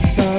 sun.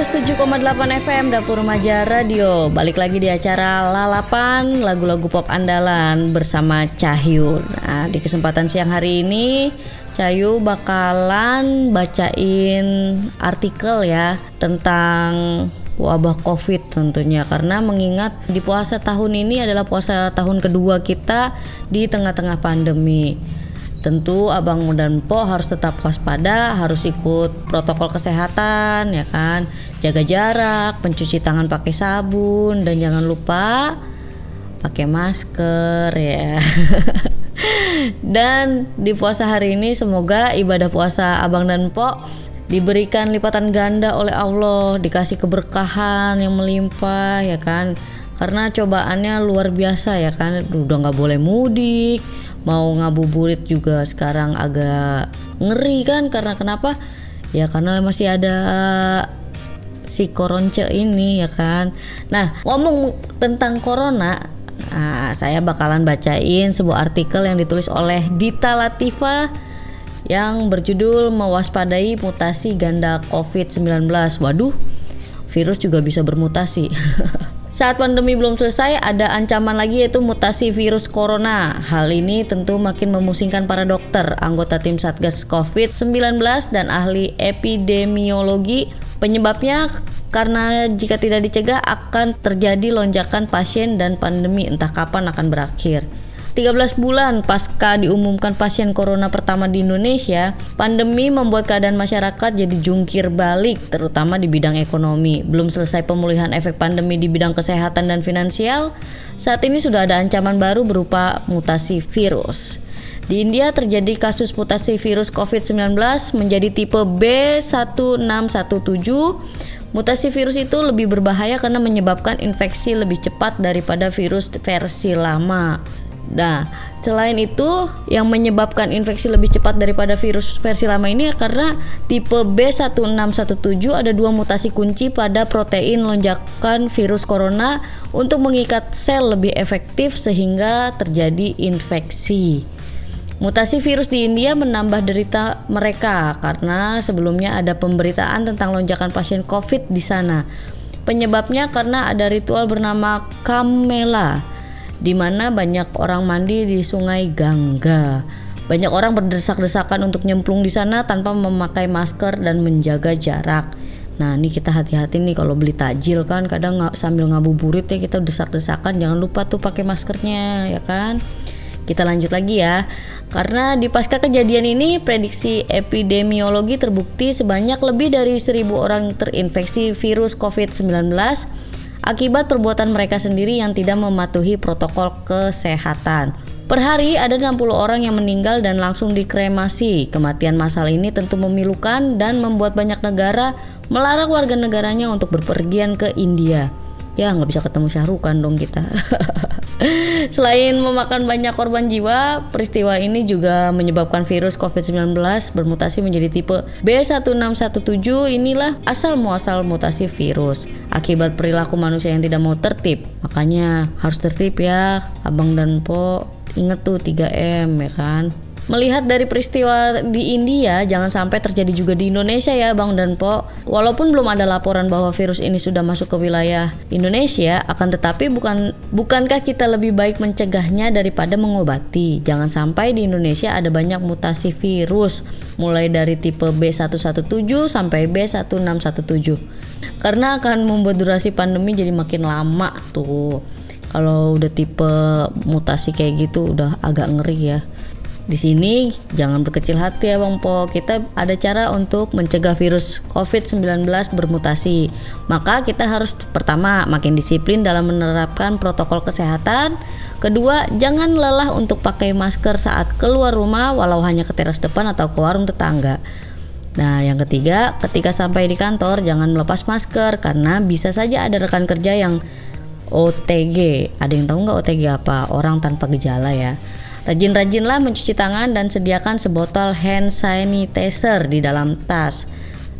107,8 FM Dapur Remaja Radio. Balik lagi di acara Lalapan Lagu-lagu pop andalan bersama Cahyu. Nah di kesempatan siang hari ini Cahyu bakalan bacain artikel ya Tentang wabah covid tentunya. Karena mengingat di puasa tahun ini adalah puasa tahun kedua kita Di tengah-tengah pandemi. Tentu abang dan po harus tetap waspada harus ikut protokol kesehatan ya kan jaga jarak pencuci tangan pakai sabun dan jangan lupa pakai masker ya. Dan di puasa hari ini semoga ibadah puasa abang dan po diberikan lipatan ganda oleh Allah dikasih keberkahan yang melimpah ya kan? Karena cobaannya luar biasa ya kan? Udah nggak boleh mudik mau ngabuburit juga sekarang agak ngeri kan? Karena kenapa? Ya karena masih ada si koronce ini ya kan nah ngomong tentang corona nah, saya bakalan bacain sebuah artikel yang ditulis oleh Dita Latifa yang berjudul mewaspadai mutasi ganda COVID-19 waduh virus juga bisa bermutasi Saat pandemi belum selesai, ada ancaman lagi yaitu mutasi virus corona. Hal ini tentu makin memusingkan para dokter, anggota tim Satgas COVID-19 dan ahli epidemiologi. Penyebabnya karena jika tidak dicegah akan terjadi lonjakan pasien dan pandemi entah kapan akan berakhir. 13 bulan pasca diumumkan pasien corona pertama di Indonesia, pandemi membuat keadaan masyarakat jadi jungkir balik, terutama di bidang ekonomi. Belum selesai pemulihan efek pandemi di bidang kesehatan dan finansial, saat ini sudah ada ancaman baru berupa mutasi virus. Di India terjadi kasus mutasi virus COVID-19 menjadi tipe B1617. Mutasi virus itu lebih berbahaya karena menyebabkan infeksi lebih cepat daripada virus versi lama. Nah, selain itu yang menyebabkan infeksi lebih cepat daripada virus versi lama ini karena tipe B1617 ada dua mutasi kunci pada protein lonjakan virus corona untuk mengikat sel lebih efektif sehingga terjadi infeksi. Mutasi virus di India menambah derita mereka karena sebelumnya ada pemberitaan tentang lonjakan pasien COVID di sana. Penyebabnya karena ada ritual bernama Kamela di mana banyak orang mandi di Sungai Gangga. Banyak orang berdesak-desakan untuk nyemplung di sana tanpa memakai masker dan menjaga jarak. Nah, ini kita hati-hati nih kalau beli takjil kan kadang sambil ngabuburit ya kita desak-desakan jangan lupa tuh pakai maskernya ya kan. Kita lanjut lagi ya. Karena di pasca kejadian ini prediksi epidemiologi terbukti sebanyak lebih dari 1000 orang terinfeksi virus COVID-19 akibat perbuatan mereka sendiri yang tidak mematuhi protokol kesehatan. Per hari ada 60 orang yang meninggal dan langsung dikremasi. Kematian massal ini tentu memilukan dan membuat banyak negara melarang warga negaranya untuk berpergian ke India. Ya nggak bisa ketemu Syahrukan dong kita. Selain memakan banyak korban jiwa, peristiwa ini juga menyebabkan virus COVID-19 bermutasi menjadi tipe B1617. Inilah asal muasal mutasi virus akibat perilaku manusia yang tidak mau tertib. Makanya harus tertib ya, Abang dan Po. Ingat tuh 3M ya kan. Melihat dari peristiwa di India, jangan sampai terjadi juga di Indonesia ya Bang dan Po. Walaupun belum ada laporan bahwa virus ini sudah masuk ke wilayah Indonesia, akan tetapi bukan bukankah kita lebih baik mencegahnya daripada mengobati? Jangan sampai di Indonesia ada banyak mutasi virus, mulai dari tipe B117 sampai B1617. Karena akan membuat durasi pandemi jadi makin lama tuh. Kalau udah tipe mutasi kayak gitu udah agak ngeri ya. Di sini jangan berkecil hati ya Bang Po. Kita ada cara untuk mencegah virus COVID-19 bermutasi. Maka kita harus pertama makin disiplin dalam menerapkan protokol kesehatan. Kedua, jangan lelah untuk pakai masker saat keluar rumah walau hanya ke teras depan atau ke warung tetangga. Nah, yang ketiga, ketika sampai di kantor jangan melepas masker karena bisa saja ada rekan kerja yang OTG. Ada yang tahu nggak OTG apa? Orang tanpa gejala ya. Rajin-rajinlah mencuci tangan dan sediakan sebotol hand sanitizer di dalam tas.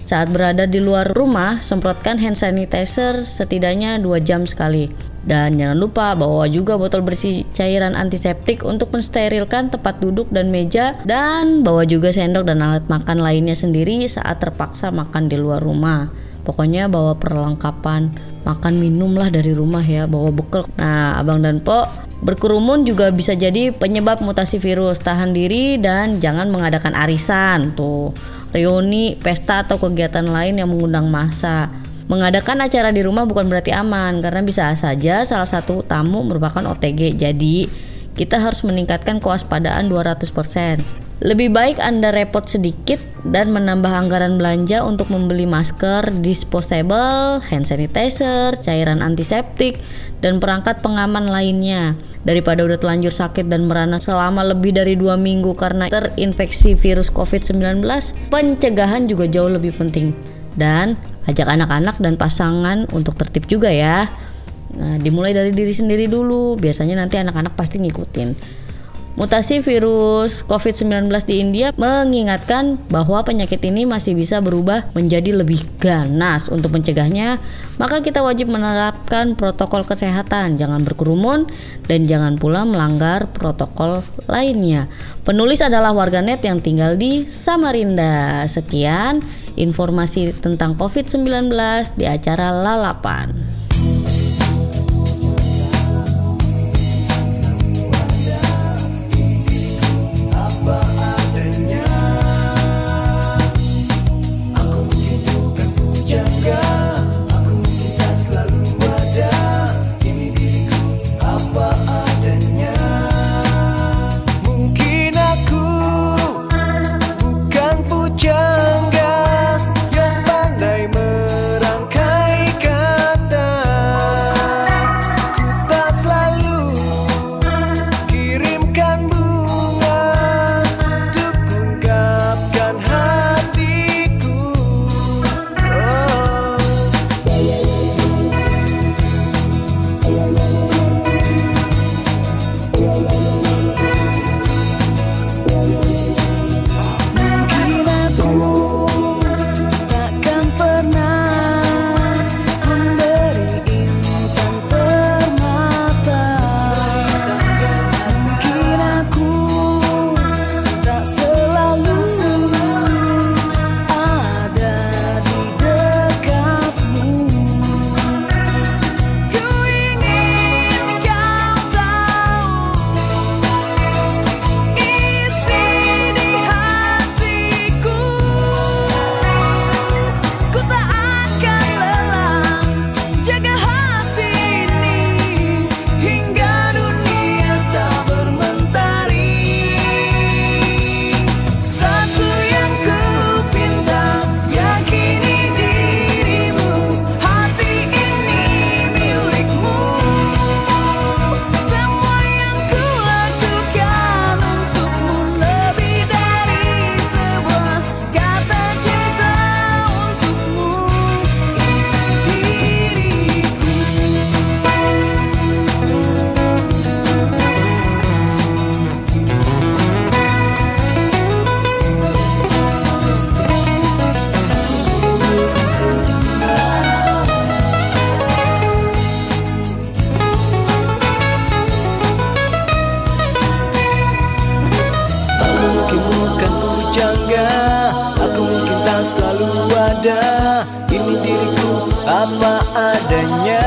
Saat berada di luar rumah, semprotkan hand sanitizer setidaknya 2 jam sekali. Dan jangan lupa bawa juga botol bersih cairan antiseptik untuk mensterilkan tempat duduk dan meja dan bawa juga sendok dan alat makan lainnya sendiri saat terpaksa makan di luar rumah. pokoknya bawa perlengkapan makan minum lah dari rumah ya bawa bekal nah abang dan po berkerumun juga bisa jadi penyebab mutasi virus tahan diri dan jangan mengadakan arisan tuh reuni pesta atau kegiatan lain yang mengundang massa Mengadakan acara di rumah bukan berarti aman karena bisa saja salah satu tamu merupakan OTG. Jadi, kita harus meningkatkan kewaspadaan 200%. Lebih baik Anda repot sedikit dan menambah anggaran belanja untuk membeli masker, disposable, hand sanitizer, cairan antiseptik, dan perangkat pengaman lainnya daripada udah telanjur sakit dan merana selama lebih dari dua minggu karena terinfeksi virus COVID-19, pencegahan juga jauh lebih penting. Dan ajak anak-anak dan pasangan untuk tertib juga ya. Nah, dimulai dari diri sendiri dulu. Biasanya nanti anak-anak pasti ngikutin. Mutasi virus COVID-19 di India mengingatkan bahwa penyakit ini masih bisa berubah menjadi lebih ganas. Untuk mencegahnya, maka kita wajib menerapkan protokol kesehatan, jangan berkerumun dan jangan pula melanggar protokol lainnya. Penulis adalah warganet yang tinggal di Samarinda. Sekian informasi tentang COVID-19 di acara Lalapan. Ada. Ini diriku apa adanya